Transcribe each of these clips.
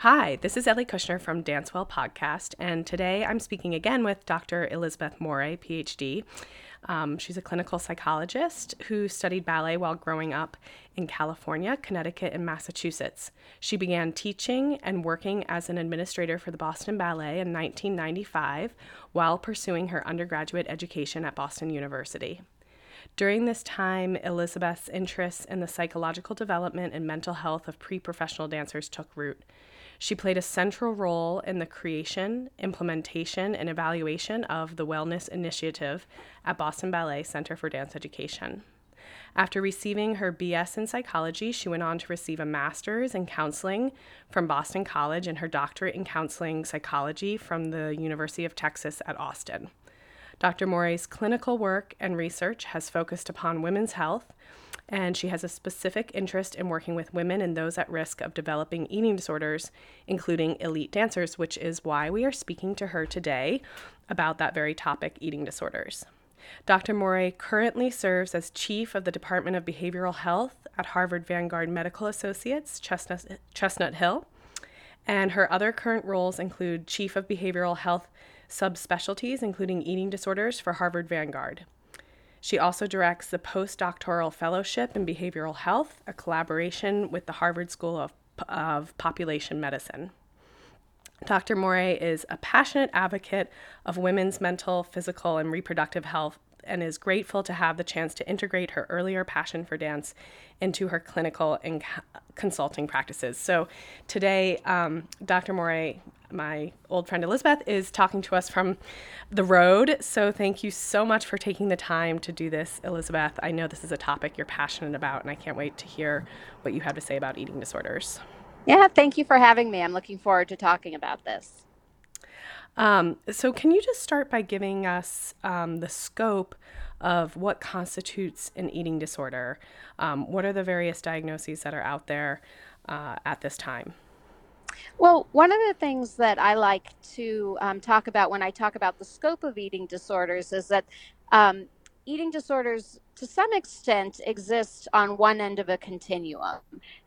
Hi, this is Ellie Kushner from Dancewell Podcast, and today I'm speaking again with Dr. Elizabeth Morey, PhD. Um, she's a clinical psychologist who studied ballet while growing up in California, Connecticut, and Massachusetts. She began teaching and working as an administrator for the Boston Ballet in 1995 while pursuing her undergraduate education at Boston University. During this time, Elizabeth's interests in the psychological development and mental health of pre professional dancers took root. She played a central role in the creation, implementation, and evaluation of the Wellness Initiative at Boston Ballet Center for Dance Education. After receiving her BS in psychology, she went on to receive a master's in counseling from Boston College and her doctorate in counseling psychology from the University of Texas at Austin. Dr. Morey's clinical work and research has focused upon women's health, and she has a specific interest in working with women and those at risk of developing eating disorders, including elite dancers, which is why we are speaking to her today about that very topic eating disorders. Dr. Morey currently serves as chief of the Department of Behavioral Health at Harvard Vanguard Medical Associates, Chestnut, Chestnut Hill. And her other current roles include chief of behavioral health subspecialties, including eating disorders, for Harvard Vanguard. She also directs the postdoctoral fellowship in behavioral health, a collaboration with the Harvard School of, of Population Medicine. Dr. Morey is a passionate advocate of women's mental, physical, and reproductive health and is grateful to have the chance to integrate her earlier passion for dance into her clinical and consulting practices. So today, um, Dr. Morey, my old friend Elizabeth, is talking to us from the road. So thank you so much for taking the time to do this, Elizabeth. I know this is a topic you're passionate about, and I can't wait to hear what you have to say about eating disorders. Yeah, thank you for having me. I'm looking forward to talking about this. Um, so, can you just start by giving us um, the scope of what constitutes an eating disorder? Um, what are the various diagnoses that are out there uh, at this time? Well, one of the things that I like to um, talk about when I talk about the scope of eating disorders is that um, eating disorders, to some extent, exist on one end of a continuum.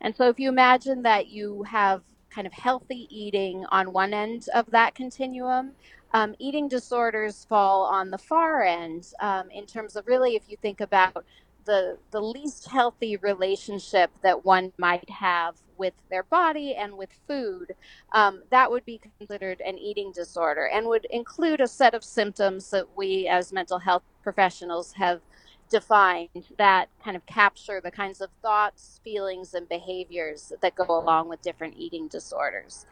And so, if you imagine that you have kind of healthy eating on one end of that continuum. Um, eating disorders fall on the far end um, in terms of really, if you think about the the least healthy relationship that one might have with their body and with food, um, that would be considered an eating disorder and would include a set of symptoms that we as mental health professionals have defined that kind of capture the kinds of thoughts, feelings, and behaviors that go along with different eating disorders.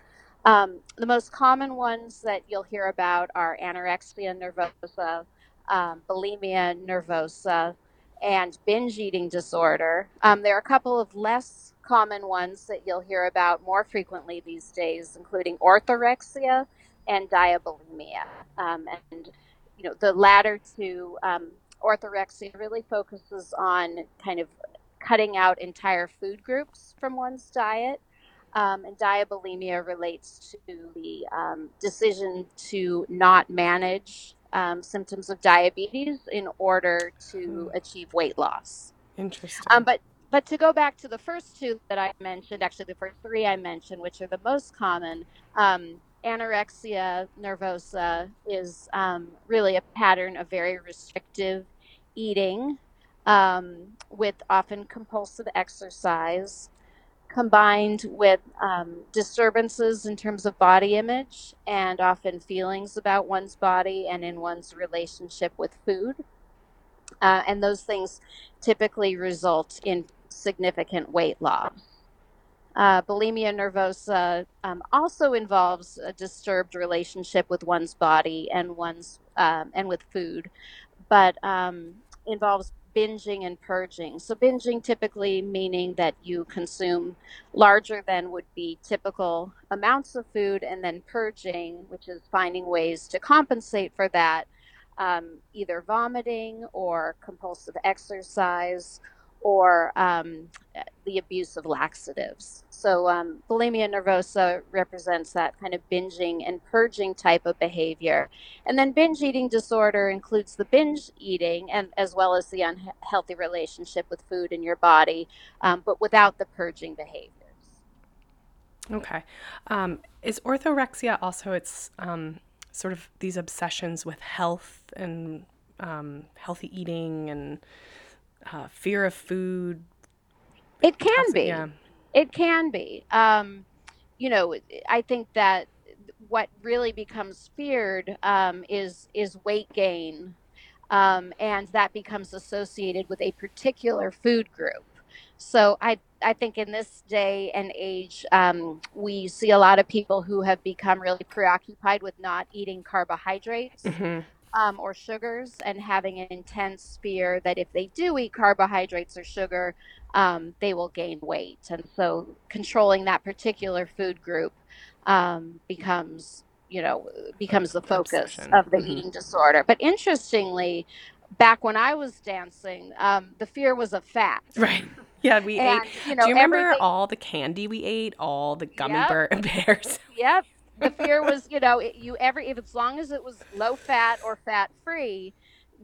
Um, the most common ones that you'll hear about are anorexia nervosa, um, bulimia nervosa, and binge eating disorder. Um, there are a couple of less common ones that you'll hear about more frequently these days, including orthorexia and diabulimia. Um, and you know the latter two um, orthorexia really focuses on kind of cutting out entire food groups from one's diet. Um, and diabulimia relates to the um, decision to not manage um, symptoms of diabetes in order to hmm. achieve weight loss. Interesting. Um, but but to go back to the first two that I mentioned, actually the first three I mentioned, which are the most common, um, anorexia nervosa is um, really a pattern of very restrictive eating um, with often compulsive exercise combined with um, disturbances in terms of body image and often feelings about one's body and in one's relationship with food. Uh, and those things typically result in significant weight loss. Uh, bulimia nervosa um, also involves a disturbed relationship with one's body and one's um, and with food, but um, involves binging and purging. So binging typically meaning that you consume larger than would be typical amounts of food, and then purging, which is finding ways to compensate for that, um, either vomiting or compulsive exercise or um, the abuse of laxatives. So, um, bulimia nervosa represents that kind of binging and purging type of behavior. And then, binge eating disorder includes the binge eating and as well as the unhealthy relationship with food in your body, um, but without the purging behaviors. Okay. Um, is orthorexia also it's um, sort of these obsessions with health and um, healthy eating and uh, fear of food? It can be. Yeah. It can be. Um, you know, I think that what really becomes feared um, is is weight gain, um, and that becomes associated with a particular food group. So I I think in this day and age, um, we see a lot of people who have become really preoccupied with not eating carbohydrates. Mm-hmm. Um, or sugars, and having an intense fear that if they do eat carbohydrates or sugar, um, they will gain weight. And so, controlling that particular food group um, becomes, you know, becomes the focus Obsession. of the mm-hmm. eating disorder. But interestingly, back when I was dancing, um, the fear was of fat. Right. Yeah, we and, ate. You know, Do you remember everything... all the candy we ate? All the gummy yep. bears. Yep. The fear was, you know, you every if as long as it was low fat or fat free,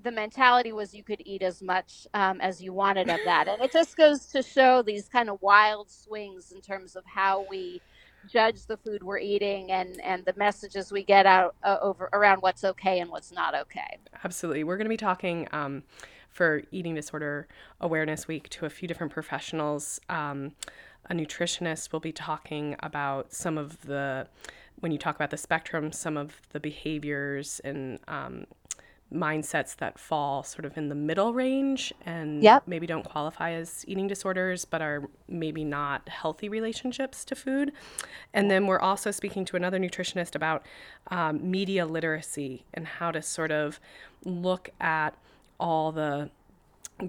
the mentality was you could eat as much um, as you wanted of that, and it just goes to show these kind of wild swings in terms of how we judge the food we're eating and and the messages we get out uh, over around what's okay and what's not okay. Absolutely, we're going to be talking. Um, for Eating Disorder Awareness Week to a few different professionals. Um, a nutritionist will be talking about some of the, when you talk about the spectrum, some of the behaviors and um, mindsets that fall sort of in the middle range and yep. maybe don't qualify as eating disorders, but are maybe not healthy relationships to food. And then we're also speaking to another nutritionist about um, media literacy and how to sort of look at all the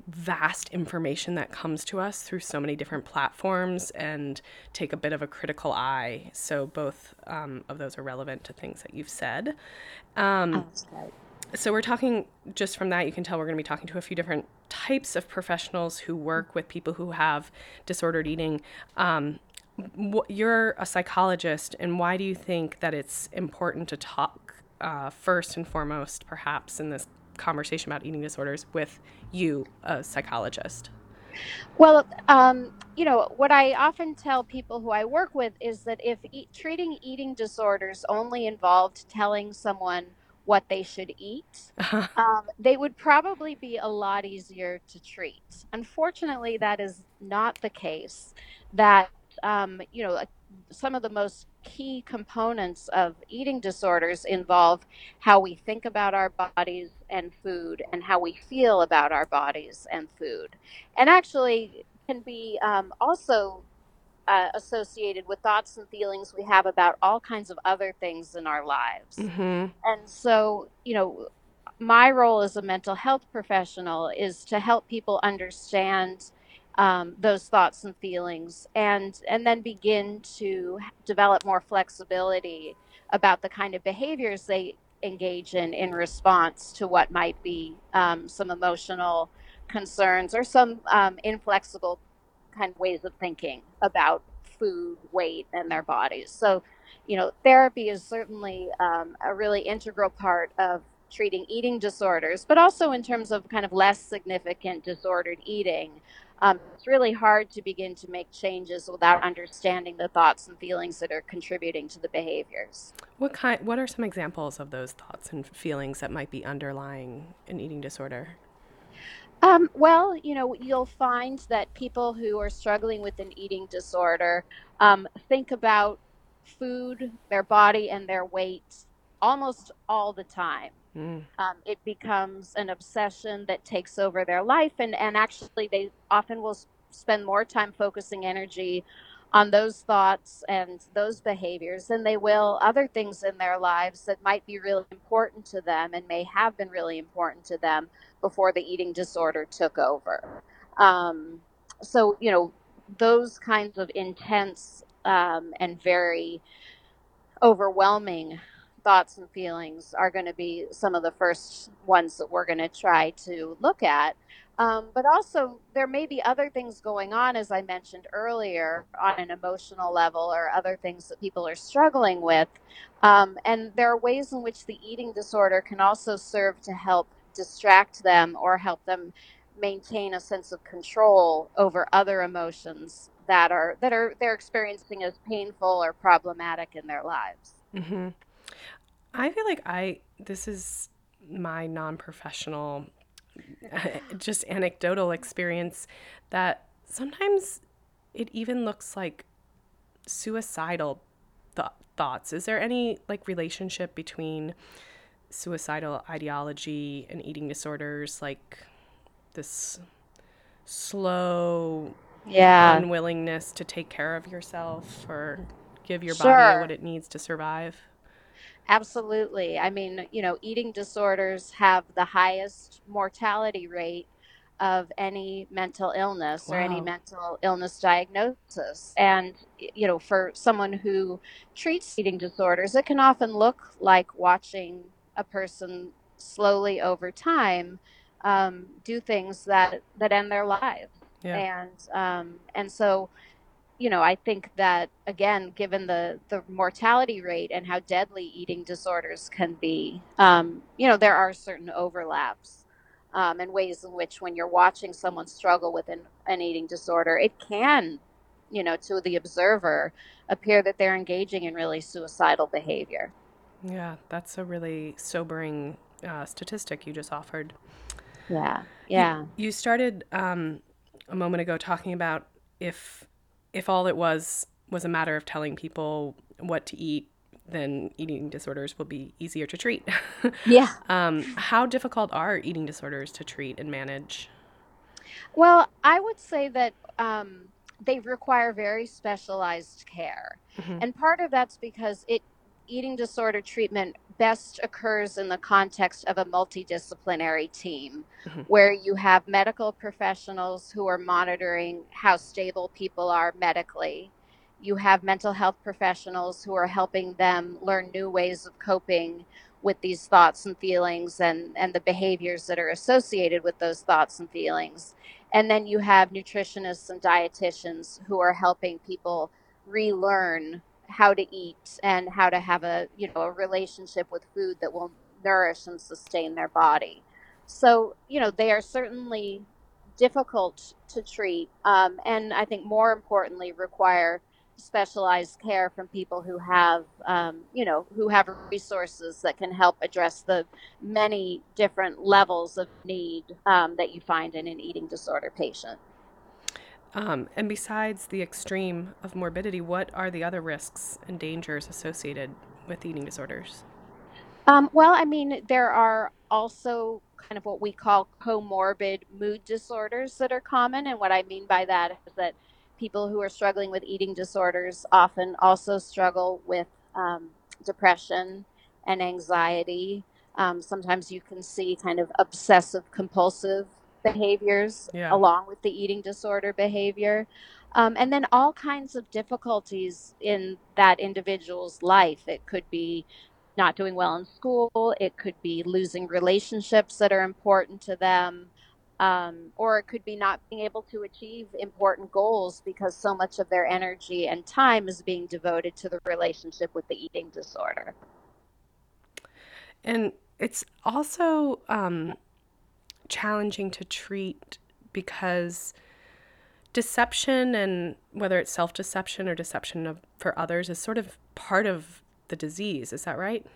vast information that comes to us through so many different platforms and take a bit of a critical eye. So, both um, of those are relevant to things that you've said. Um, so, we're talking just from that, you can tell we're going to be talking to a few different types of professionals who work with people who have disordered eating. Um, you're a psychologist, and why do you think that it's important to talk uh, first and foremost, perhaps, in this conversation about eating disorders with you, a psychologist? Well, um, you know, what I often tell people who I work with is that if e- treating eating disorders only involved telling someone what they should eat, um, they would probably be a lot easier to treat. Unfortunately, that is not the case. That, um, you know, some of the most key components of eating disorders involve how we think about our bodies and food and how we feel about our bodies and food. And actually, can be um, also uh, associated with thoughts and feelings we have about all kinds of other things in our lives. Mm-hmm. And so, you know, my role as a mental health professional is to help people understand um, those thoughts and feelings and and then begin to develop more flexibility about the kind of behaviors they engage in in response to what might be um, some emotional concerns or some um, inflexible kind of ways of thinking about food weight and their bodies. So you know therapy is certainly um, a really integral part of treating eating disorders but also in terms of kind of less significant disordered eating um, it's really hard to begin to make changes without understanding the thoughts and feelings that are contributing to the behaviors. What kind? What are some examples of those thoughts and feelings that might be underlying an eating disorder? Um, well, you know, you'll find that people who are struggling with an eating disorder um, think about food, their body, and their weight almost all the time. Mm. Um, it becomes an obsession that takes over their life, and, and actually, they often will spend more time focusing energy on those thoughts and those behaviors than they will other things in their lives that might be really important to them and may have been really important to them before the eating disorder took over. Um, so, you know, those kinds of intense um, and very overwhelming thoughts and feelings are going to be some of the first ones that we're going to try to look at. Um, but also, there may be other things going on, as I mentioned earlier, on an emotional level or other things that people are struggling with. Um, and there are ways in which the eating disorder can also serve to help distract them or help them maintain a sense of control over other emotions that are that are they're experiencing as painful or problematic in their lives. Mm-hmm. I feel like I this is my non-professional just anecdotal experience that sometimes it even looks like suicidal th- thoughts. Is there any like relationship between suicidal ideology and eating disorders like this slow Yeah. unwillingness to take care of yourself or give your body what it needs to survive? Absolutely. I mean, you know, eating disorders have the highest mortality rate of any mental illness or any mental illness diagnosis. And, you know, for someone who treats eating disorders, it can often look like watching a person slowly over time um, do things that, that end their lives. Yeah. And um, and so you know, I think that again, given the the mortality rate and how deadly eating disorders can be, um, you know, there are certain overlaps um, and ways in which when you're watching someone struggle with an, an eating disorder, it can, you know, to the observer, appear that they're engaging in really suicidal behavior. Yeah, that's a really sobering uh, statistic you just offered. Yeah, You yeah. you started um, a moment ago talking about if if all it was was a matter of telling people what to eat, then eating disorders will be easier to treat. Yeah. um, how difficult are eating disorders to treat and manage? Well, I would say that um, they require very specialized care. hmm And part of that's because it eating disorder treatment best occurs in the context of a multidisciplinary team hmm where you have medical professionals who are monitoring how stable people are medically. You have mental health professionals who are helping them learn new ways of coping with these thoughts and feelings and, and the behaviors that are associated with those thoughts and feelings. And then you have nutritionists and dietitians who are helping people relearn how to eat and how to have a you know a relationship with food that will nourish and sustain their body. So you know they are certainly difficult to treat, um, and I think more importantly require specialized care from people who have um, you know who have resources that can help address the many different levels of need um, that you find in an eating disorder patient. Um, and besides the extreme of morbidity, what are the other risks and dangers associated with eating disorders? Um, well, I mean, there are also kind of what we call comorbid mood disorders that are common. And what I mean by that is that people who are struggling with eating disorders often also struggle with um, depression and anxiety. Um, sometimes you can see kind of obsessive compulsive behaviors Yeah. along with the eating disorder behavior. Um, and then all kinds of difficulties in that individual's life. It could be not doing well in school. It could be losing relationships that are important to them. Um, or it could be not being able to achieve important goals because so much of their energy and time is being devoted to the relationship with the eating disorder. And it's also um, challenging to treat because deception and whether it's self deception or deception of, for others is sort of part of the disease. Is that right?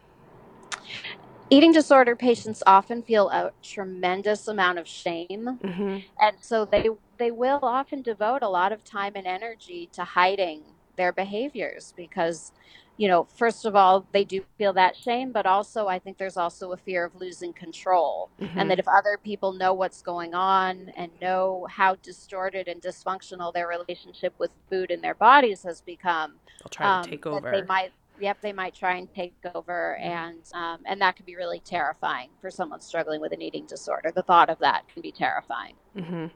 Eating disorder patients often feel a tremendous amount of shame Mm-hmm. and so they they will often devote a lot of time and energy to hiding their behaviors because you know first of all they do feel that shame but also i think there's also a fear of losing control and Mm-hmm. that if other people know what's going on and know how distorted and dysfunctional their relationship with food and their bodies has become They'll try to um, take that they over. might yep they might try and take over and um, and that can be really terrifying for someone struggling with an eating disorder the thought of that can be terrifying Mm-hmm.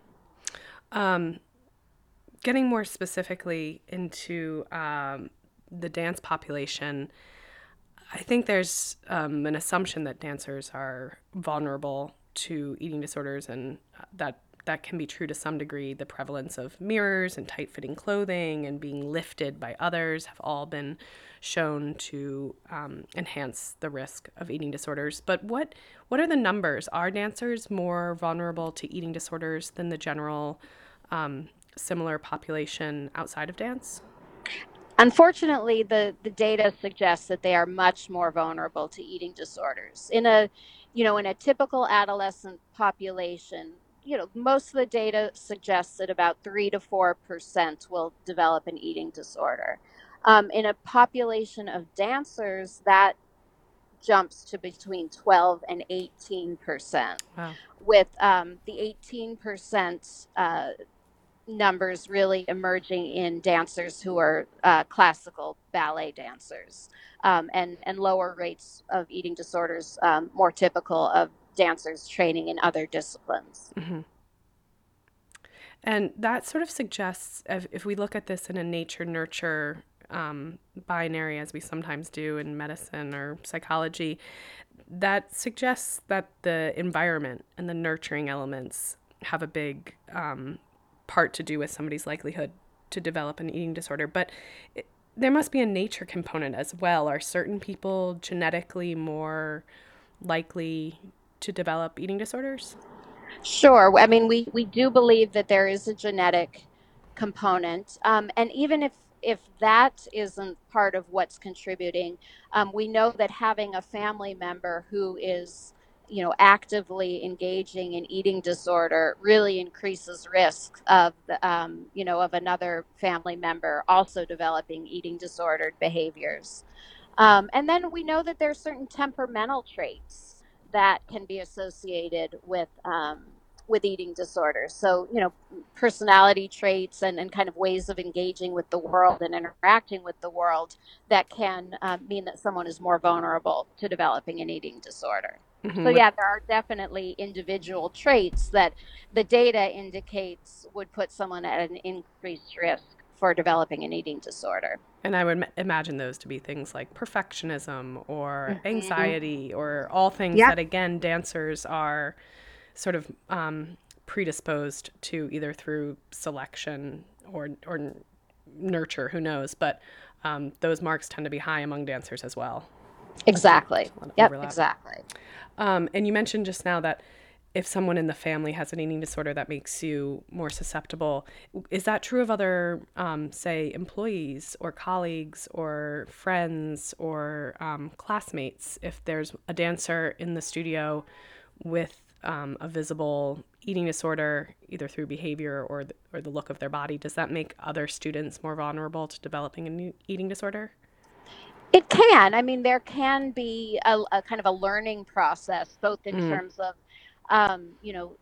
Um, getting more specifically into um, the dance population, I think there's um, an assumption that dancers are vulnerable to eating disorders, and uh, that that can be true to some degree. The prevalence of mirrors and tight-fitting clothing and being lifted by others have all been shown to um, enhance the risk of eating disorders. But what what are the numbers? Are dancers more vulnerable to eating disorders than the general um, similar population outside of dance? Unfortunately, the, the data suggests that they are much more vulnerable to eating disorders. In a, you know, in a typical adolescent population, you know, most of the data suggests that about three to four percent will develop an eating disorder. Um, in a population of dancers, that jumps to between 12 and 18 percent. Wow. With um, the 18 percent uh, numbers really emerging in dancers who are uh, classical ballet dancers, um, and and lower rates of eating disorders, um, more typical of dancers training in other disciplines. Mm-hmm. And that sort of suggests, if, if we look at this in a nature nurture um, binary, as we sometimes do in medicine or psychology, that suggests that the environment and the nurturing elements have a big um, part to do with somebody's likelihood to develop an eating disorder. But it, there must be a nature component as well. Are certain people genetically more likely to develop eating disorders? Sure. I mean, we, we do believe that there is a genetic component. Um, and even if, if that isn't part of what's contributing, um, we know that having a family member who is you know actively engaging in eating disorder really increases risk of um, you know of another family member also developing eating disordered behaviors um, and then we know that there are certain temperamental traits that can be associated with um, with eating disorders. So, you know, personality traits and, and kind of ways of engaging with the world and interacting with the world that can um, mean that someone is more vulnerable to developing an eating disorder. Mm-hmm. So, yeah, there are definitely individual traits that the data indicates would put someone at an increased risk for developing an eating disorder. And I would imagine those to be things like perfectionism or mm-hmm. anxiety or all things yep. that, again, dancers are sort of um, predisposed to either through selection or, or nurture, who knows. But um, those marks tend to be high among dancers as well. Exactly. Yep, exactly. Um, and you mentioned just now that if someone in the family has an eating disorder, that makes you more susceptible. Is that true of other, um, say, employees or colleagues or friends or um, classmates? If there's a dancer in the studio with um, a visible eating disorder, either through behavior or the, or the look of their body, does that make other students more vulnerable to developing an eating disorder? It can. I mean, there can be a, a kind of a learning process, both in mm. terms of, um, you know,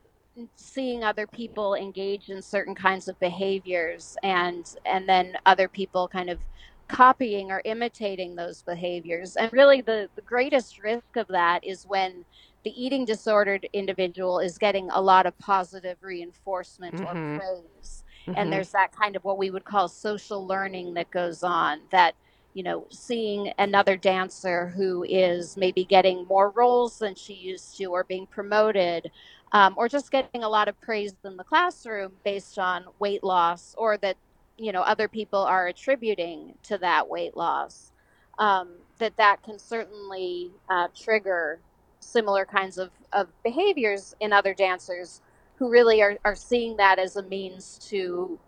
seeing other people engage in certain kinds of behaviors, and and then other people kind of copying or imitating those behaviors. And really, the the greatest risk of that is when the eating disordered individual is getting a lot of positive reinforcement mm-hmm. or praise. Mm-hmm. And there's that kind of what we would call social learning that goes on that you know, seeing another dancer who is maybe getting more roles than she used to, or being promoted, um, or just getting a lot of praise in the classroom based on weight loss, or that you know other people are attributing to that weight loss. Um, that that can certainly uh, trigger similar kinds of, of behaviors in other dancers who really are, are seeing that as a means to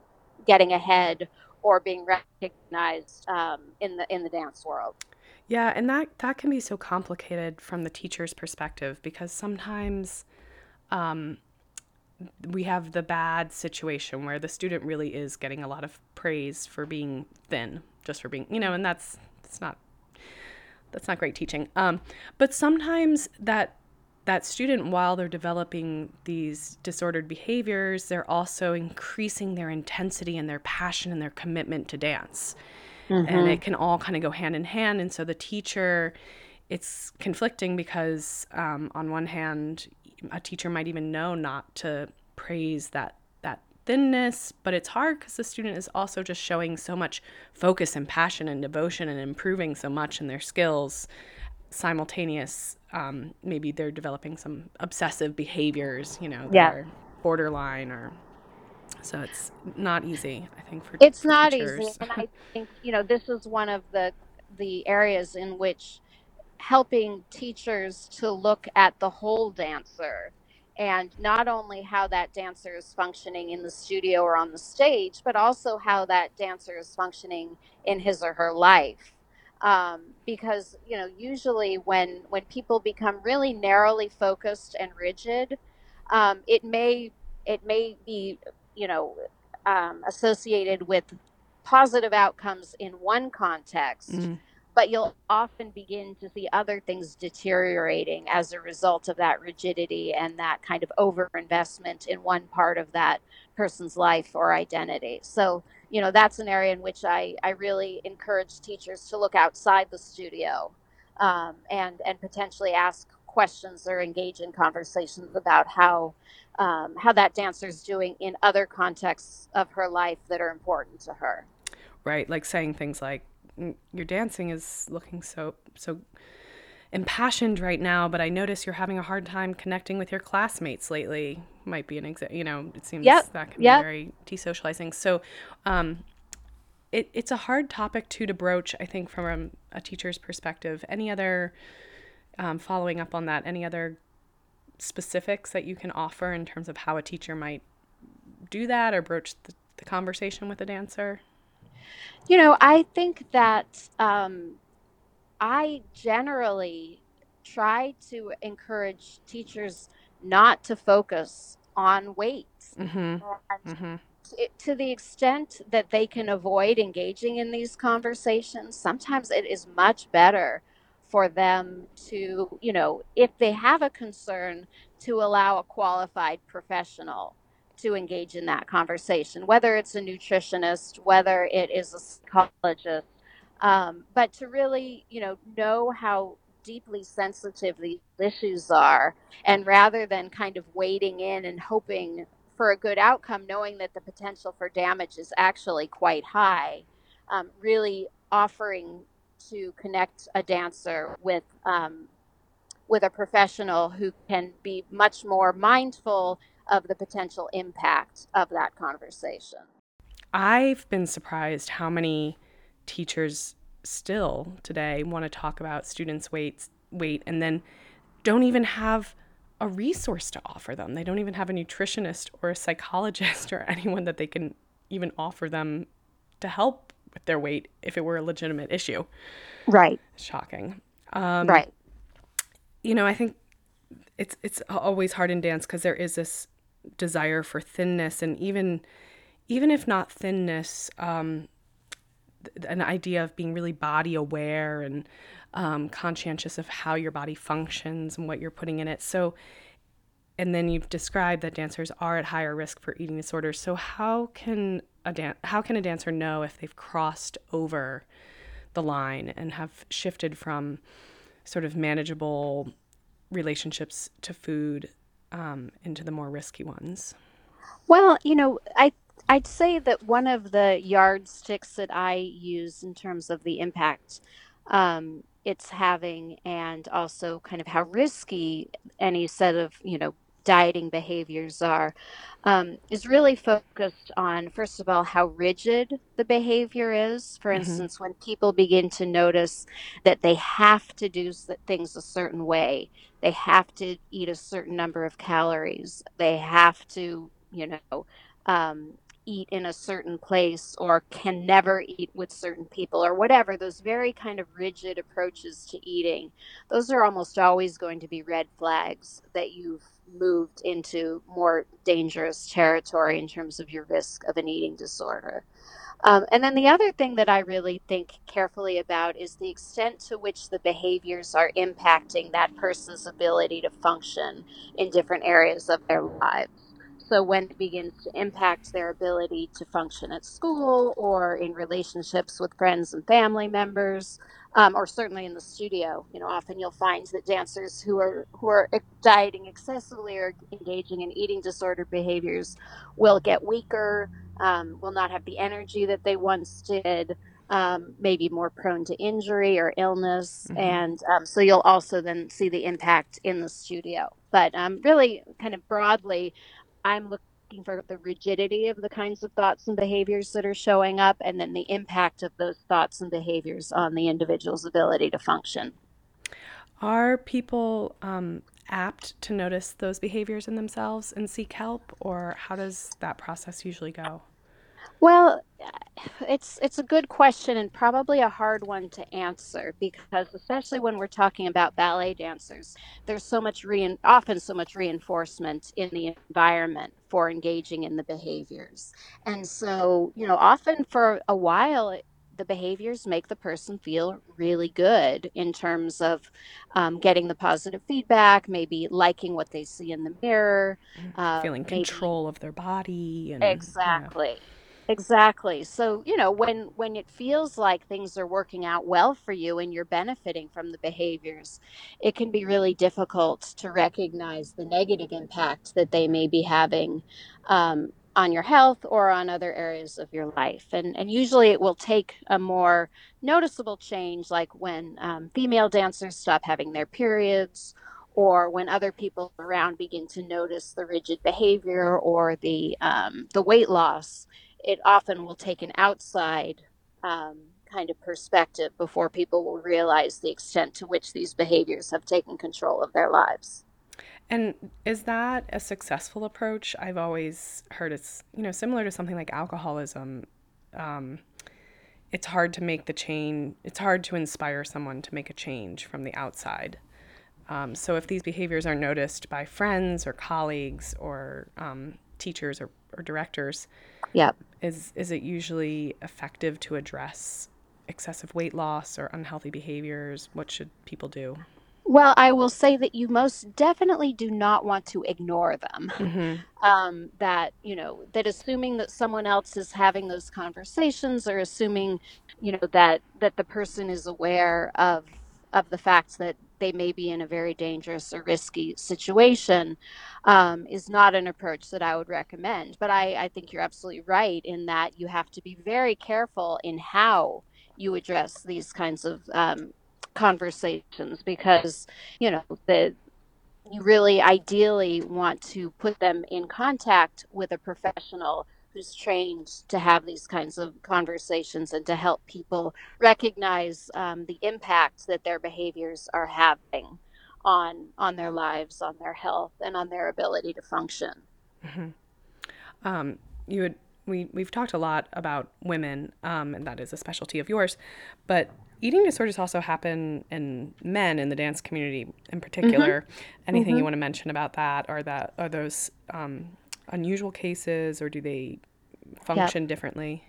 getting ahead or being recognized um, in the in the dance world. Yeah, and that that can be so complicated from the teacher's perspective because sometimes um, we have the bad situation where the student really is getting a lot of praise for being thin, just for being, you know, and that's it's not that's not great teaching. Um, but sometimes that that student, while they're developing these disordered behaviors, they're also increasing their intensity and their passion and their commitment to dance. Mm-hmm. And it can all kind of go hand in hand. And so the teacher, it's conflicting because, um, on one hand, a teacher might even know not to praise that that thinness, but it's hard because the student is also just showing so much focus and passion and devotion and improving so much in their skills simultaneous um, maybe they're developing some obsessive behaviors you know yeah. borderline or so it's not easy i think for it's for not teachers. easy and i think you know this is one of the the areas in which helping teachers to look at the whole dancer and not only how that dancer is functioning in the studio or on the stage, but also how that dancer is functioning in his or her life. Um, because you know, usually when when people become really narrowly focused and rigid, um, it may it may be you know um, associated with positive outcomes in one context. Mm but you'll often begin to see other things deteriorating as a result of that rigidity and that kind of overinvestment in one part of that person's life or identity. So, you know, that's an area in which I, I really encourage teachers to look outside the studio um, and, and potentially ask questions or engage in conversations about how um, how that dancer's doing in other contexts of her life that are important to her. Right, like saying things like, your dancing is looking so so impassioned right now, but I notice you're having a hard time connecting with your classmates lately. Might be an example. You know, it seems yep. that can yep. be very desocializing. So, um, it, it's a hard topic too to broach. I think from a, a teacher's perspective. Any other um, following up on that? Any other specifics that you can offer in terms of how a teacher might do that or broach the, the conversation with a dancer? You know, I think that um, I generally try to encourage teachers not to focus on weights. Mm-hmm. Mm-hmm. To, to the extent that they can avoid engaging in these conversations, sometimes it is much better for them to, you know, if they have a concern, to allow a qualified professional to engage in that conversation, whether it's a nutritionist, whether it is a psychologist, um, but to really, you know, know how deeply sensitive these issues are, and rather than kind of wading in and hoping for a good outcome, knowing that the potential for damage is actually quite high, um, really offering to connect a dancer with um, with a professional who can be much more mindful of the potential impact of that conversation. I've been surprised how many teachers still today want to talk about students' weights, weight, and then don't even have a resource to offer them. They don't even have a nutritionist or a psychologist or anyone that they can even offer them to help with their weight if it were a legitimate issue. Right. Shocking. Um, right. You know, I think it's it's always hard in dance because there is this desire for thinness and even even if not thinness um, an idea of being really body aware and um, conscientious of how your body functions and what you're putting in it so and then you've described that dancers are at higher risk for eating disorders so how can a dan- how can a dancer know if they've crossed over the line and have shifted from sort of manageable relationships to food um, into the more risky ones? Well, you know, I I'd say that one of the yardsticks that I use in terms of the impact um, it's having, and also kind of how risky any set of you know dieting behaviors are, um, is really focused on, first of all, how rigid the behavior is. For mm-hmm. instance, when people begin to notice that they have to do things a certain way, they have to eat a certain number of calories, they have to, you know, um, eat in a certain place or can never eat with certain people or whatever, those very kind of rigid approaches to eating, those are almost always going to be red flags that you've moved into more dangerous territory in terms of your risk of an eating disorder. Um, and then the other thing that I really think carefully about is the extent to which the behaviors are impacting that person's ability to function in different areas of their lives. So when it begins to impact their ability to function at school or in relationships with friends and family members, um, or certainly in the studio, you know, often you'll find that dancers who are who are dieting excessively or engaging in eating disorder behaviors will get weaker, um, will not have the energy that they once did. Um, maybe more prone to injury or illness. Mm-hmm. And um, so you'll also then see the impact in the studio. But um, really, kind of broadly, I'm looking for the rigidity of the kinds of thoughts and behaviors that are showing up, and then the impact of those thoughts and behaviors on the individual's ability to function. Are people um, apt to notice those behaviors in themselves and seek help, or how does that process usually go? Well, it's it's a good question and probably a hard one to answer because especially when we're talking about ballet dancers, there's so much rein, often so much reinforcement in the environment for engaging in the behaviors. And so, you know, often for a while the behaviors make the person feel really good in terms of um, getting the positive feedback, maybe liking what they see in the mirror, uh, feeling maybe... control of their body, and exactly. Exactly. So, you know, when when it feels like things are working out well for you and you're benefiting from the behaviors, it can be really difficult to recognize the negative impact that they may be having um, on your health or on other areas of your life. And and usually it will take a more noticeable change, like when um, female dancers stop having their periods or when other people around begin to notice the rigid behavior or the um, the weight loss it often will take an outside um, kind of perspective before people will realize the extent to which these behaviors have taken control of their lives. And is that a successful approach? I've always heard it's you know similar to something like alcoholism. Um, it's hard to make the change. It's hard to inspire someone to make a change from the outside. Um, so if these behaviors are noticed by friends or colleagues or um, teachers or, or directors, Yep. Is is it usually effective to address excessive weight loss or unhealthy behaviors? What should people do? Well, I will say that you most definitely do not want to ignore them. Mm-hmm. Um, that, you know, that assuming that someone else is having those conversations or assuming, you know, that that the person is aware of of the fact that they may be in a very dangerous or risky situation um, is not an approach that I would recommend. But I, I think you're absolutely right in that you have to be very careful in how you address these kinds of um, conversations because you know the you really ideally want to put them in contact with a professional who's trained to have these kinds of conversations and to help people recognize um, the impact that their behaviors are having on on their lives, on their health, and on their ability to function. Mm-hmm. Um, you would we we've talked a lot about women, um, and that is a specialty of yours, but eating disorders also happen in men in the dance community in particular. Mm-hmm. Anything mm-hmm. you want to mention about that? Are that are those um, unusual cases or do they function yep. differently?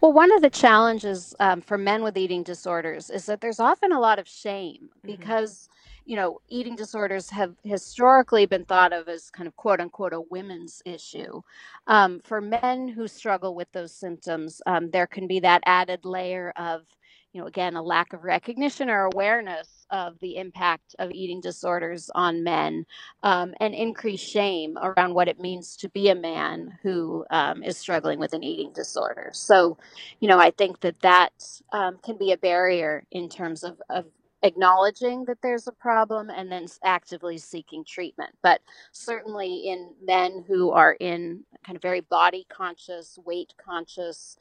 Well, one of the challenges um, for men with eating disorders is that there's often a lot of shame mm-hmm. because, you know, eating disorders have historically been thought of as kind of quote unquote a women's issue. Um, for men who struggle with those symptoms, um, there can be that added layer of you know, again, a lack of recognition or awareness of the impact of eating disorders on men um, and increased shame around what it means to be a man who um, is struggling with an eating disorder. So, you know, I think that that um, can be a barrier in terms of, of acknowledging that there's a problem and then actively seeking treatment. But certainly in men who are in kind of very body conscious, weight conscious,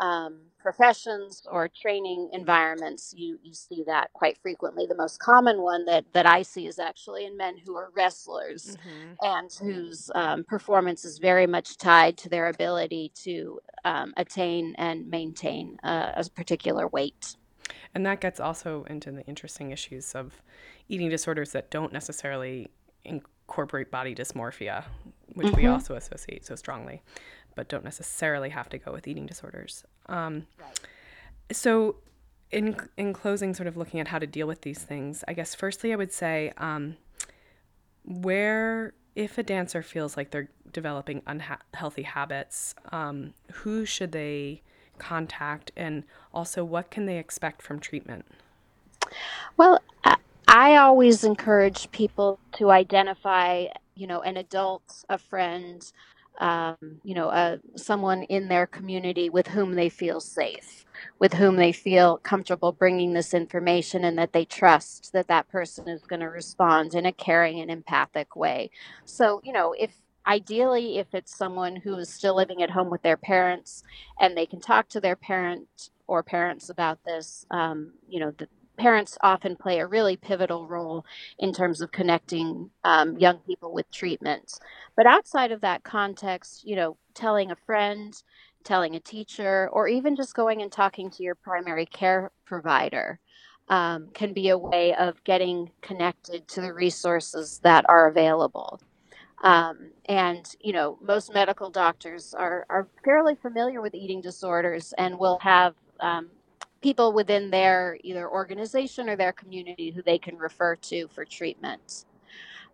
um, professions or training environments, you, you see that quite frequently. The most common one that, that I see is actually in men who are wrestlers mm-hmm. and whose um, performance is very much tied to their ability to um, attain and maintain uh, a particular weight. And that gets also into the interesting issues of eating disorders that don't necessarily incorporate body dysmorphia, which mm-hmm. we also associate so strongly but don't necessarily have to go with eating disorders. Um, right. So, in in closing, sort of looking at how to deal with these things, I guess firstly I would say um, where if a dancer feels like they're developing unhealthy habits, um, who should they contact, and also what can they expect from treatment? Well, I always encourage people to identify, you know, an adult, a friend, um, you know, uh, someone in their community with whom they feel safe, with whom they feel comfortable bringing this information, and that they trust that that person is going to respond in a caring and empathic way. So, you know, if ideally, if it's someone who is still living at home with their parents and they can talk to their parent or parents about this, um, you know, the, parents often play a really pivotal role in terms of connecting um, young people with treatments. But outside of that context, you know, telling a friend, telling a teacher, or even just going and talking to your primary care provider um, can be a way of getting connected to the resources that are available. Um, and you know, most medical doctors are are fairly familiar with eating disorders and will have um, people within their either organization or their community who they can refer to for treatment.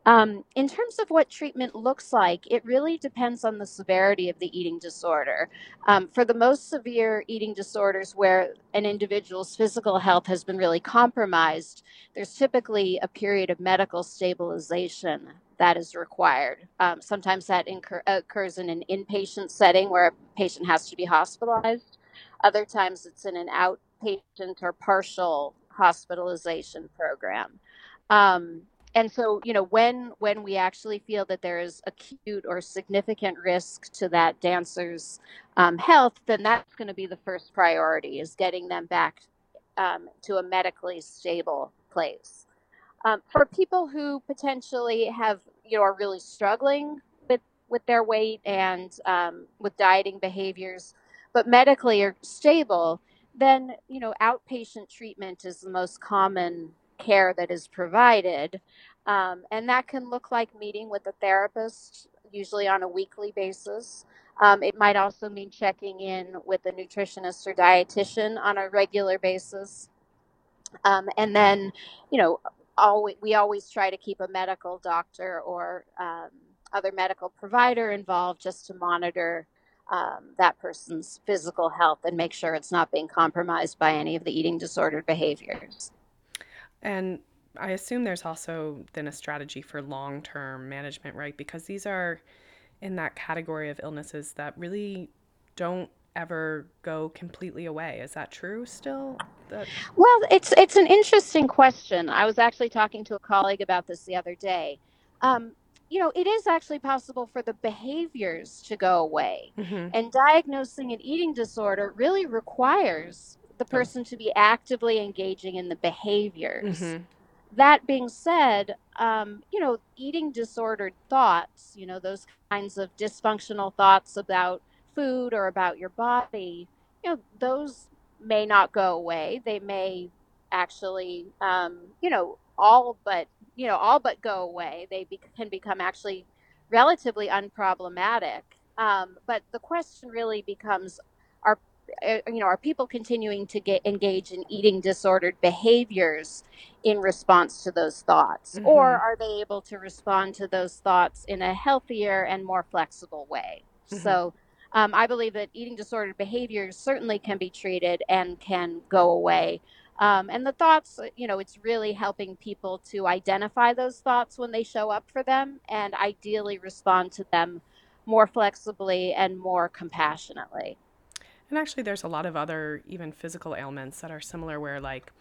Um, in terms of what treatment looks like, it really depends on the severity of the eating disorder. Um, for the most severe eating disorders where an individual's physical health has been really compromised, there's typically a period of medical stabilization that is required. Um, sometimes that incur- occurs in an inpatient setting where a patient has to be hospitalized. Other times it's in an outpatient or partial hospitalization program. Um, and so you know when when we actually feel that there is acute or significant risk to that dancer's um, health then that's going to be the first priority is getting them back um, to a medically stable place um, for people who potentially have you know are really struggling with with their weight and um, with dieting behaviors but medically are stable then you know outpatient treatment is the most common care that is provided. Um, and that can look like meeting with a therapist, usually on a weekly basis. Um, it might also mean checking in with a nutritionist or dietitian on a regular basis. Um, and then, you know, always, we always try to keep a medical doctor or um, other medical provider involved just to monitor um, that person's physical health and make sure it's not being compromised by any of the eating disordered behaviors. And I assume there's also then a strategy for long term management, right? Because these are in that category of illnesses that really don't ever go completely away. Is that true still? That... Well, it's it's an interesting question. I was actually talking to a colleague about this the other day. Um, you know, it is actually possible for the behaviors to go away. Mm-hmm. And diagnosing an eating disorder really requires the oh. person to be actively engaging in the behaviors. Mm-hmm. That being said, um, you know, eating disordered thoughts, you know, those kinds of dysfunctional thoughts about food or about your body, you know, those may not go away. They may actually, um, you know, all but, you know, all but go away. They be- can become actually relatively unproblematic. Um, but the question really becomes are uh, you know, are people continuing to get engaged in eating disordered behaviors in response to those thoughts, mm-hmm. or are they able to respond to those thoughts in a healthier and more flexible way? Mm-hmm. So, um, I believe that eating disordered behaviors certainly can be treated and can go away. Um, and the thoughts, uh, you know, it's really helping people to identify those thoughts when they show up for them and ideally respond to them more flexibly and more compassionately. And actually, there's a lot of other even physical ailments that are similar where, like,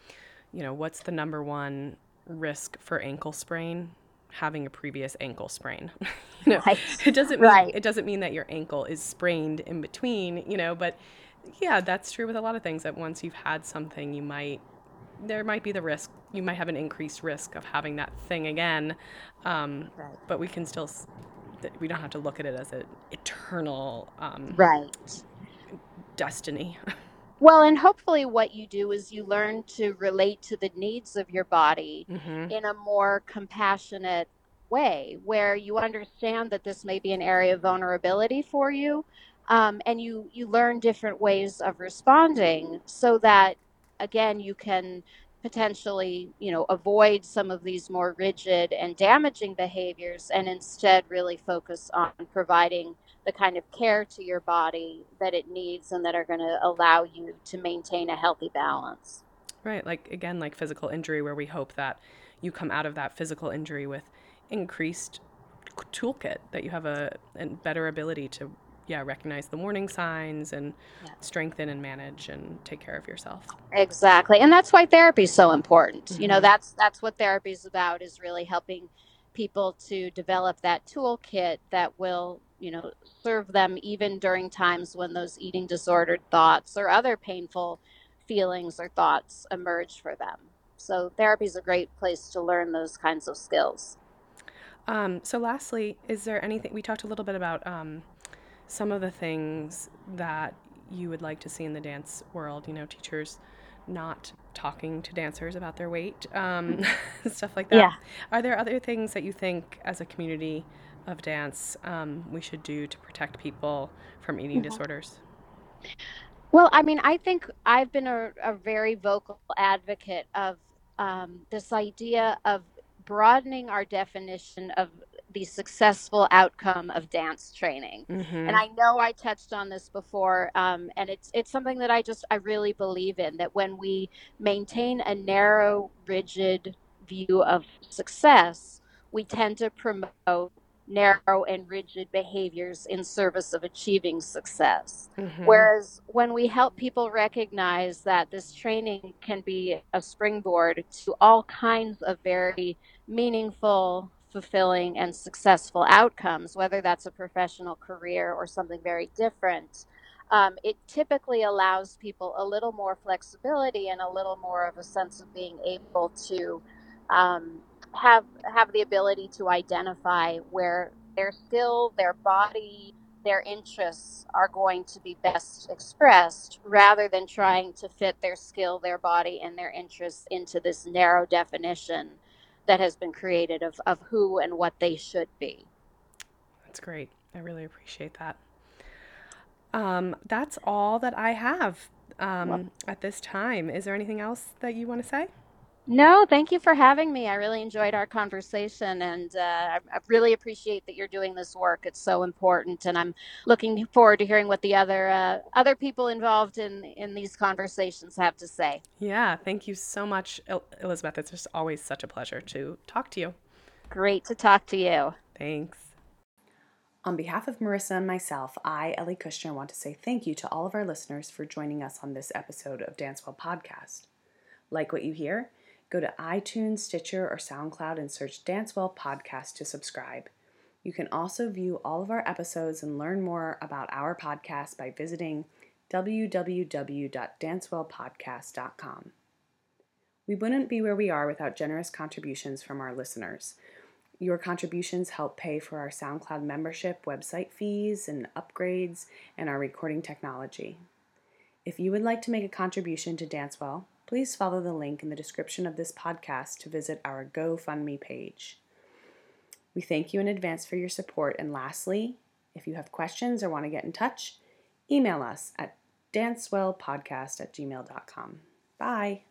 you know, what's the number one risk for ankle sprain? Having a previous ankle sprain. you know, right. it doesn't mean right. it doesn't mean that your ankle is sprained in between, you know, but yeah, that's true with a lot of things that once you've had something, you might there might be the risk you might have an increased risk of having that thing again um, right. but we can still we don't have to look at it as an eternal um, right destiny. Well, and hopefully, what you do is you learn to relate to the needs of your body mm-hmm. in a more compassionate way, where you understand that this may be an area of vulnerability for you, um, and you you learn different ways of responding, so that again you can potentially you know avoid some of these more rigid and damaging behaviors, and instead really focus on providing the kind of care to your body that it needs and that are going to allow you to maintain a healthy balance. Right. Like, again, like physical injury, where we hope that you come out of that physical injury with increased toolkit, that you have a, a better ability to yeah recognize the warning signs and yeah. strengthen and manage and take care of yourself exactly and that's why therapy is so important mm-hmm. you know mm-hmm. that's that's what therapy is about is really helping people to develop that toolkit that will you know, serve them even during times when those eating disordered thoughts or other painful feelings or thoughts emerge for them. So therapy is a great place to learn those kinds of skills. Um, so, lastly, is there anything we talked a little bit about um, some of the things that you would like to see in the dance world? You know, teachers not talking to dancers about their weight, um, stuff like that. Yeah. Are there other things that you think, as a community of dance, um, we should do to protect people from eating Mhm. disorders? Well, I mean, I think I've been a, a very vocal advocate of um, this idea of broadening our definition of the successful outcome of dance training. Mm-hmm. And I know I touched on this before, um, and it's it's something that I just I really believe in that when we maintain a narrow, rigid view of success, we tend to promote narrow and rigid behaviors in service of achieving success. Mm-hmm. Whereas when we help people recognize that this training can be a springboard to all kinds of very meaningful, fulfilling, and successful outcomes, whether that's a professional career or something very different, um, it typically allows people a little more flexibility and a little more of a sense of being able to um, have have the ability to identify where their skill, their body, their interests are going to be best expressed rather than trying to fit their skill, their body, and their interests into this narrow definition that has been created of, of who and what they should be. That's great. I really appreciate that. Um, that's all that I have um, Well- at this time. Is there anything else that you want to say? No, thank you for having me. I really enjoyed our conversation, and uh, I, I really appreciate that you're doing this work. It's so important, and I'm looking forward to hearing what the other uh, other people involved in in these conversations have to say. Yeah, thank you so much, El- Elizabeth. It's just always such a pleasure to talk to you. Great to talk to you. Thanks. On behalf of Marissa and myself, I, Ellie Kushner, want to say thank you to all of our listeners for joining us on this episode of Dancewell Podcast. Like what you hear? Go to iTunes, Stitcher, or SoundCloud and search Dancewell Podcast to subscribe. You can also view all of our episodes and learn more about our podcast by visiting www.dancewellpodcast.com. We wouldn't be where we are without generous contributions from our listeners. Your contributions help pay for our SoundCloud membership, website fees, and upgrades, and our recording technology. If you would like to make a contribution to Dancewell, please follow the link in the description of this podcast to visit our GoFundMe page. We thank you in advance for your support, and lastly, if you have questions or want to get in touch, email us at dancewellpodcast at gmail.com. Bye.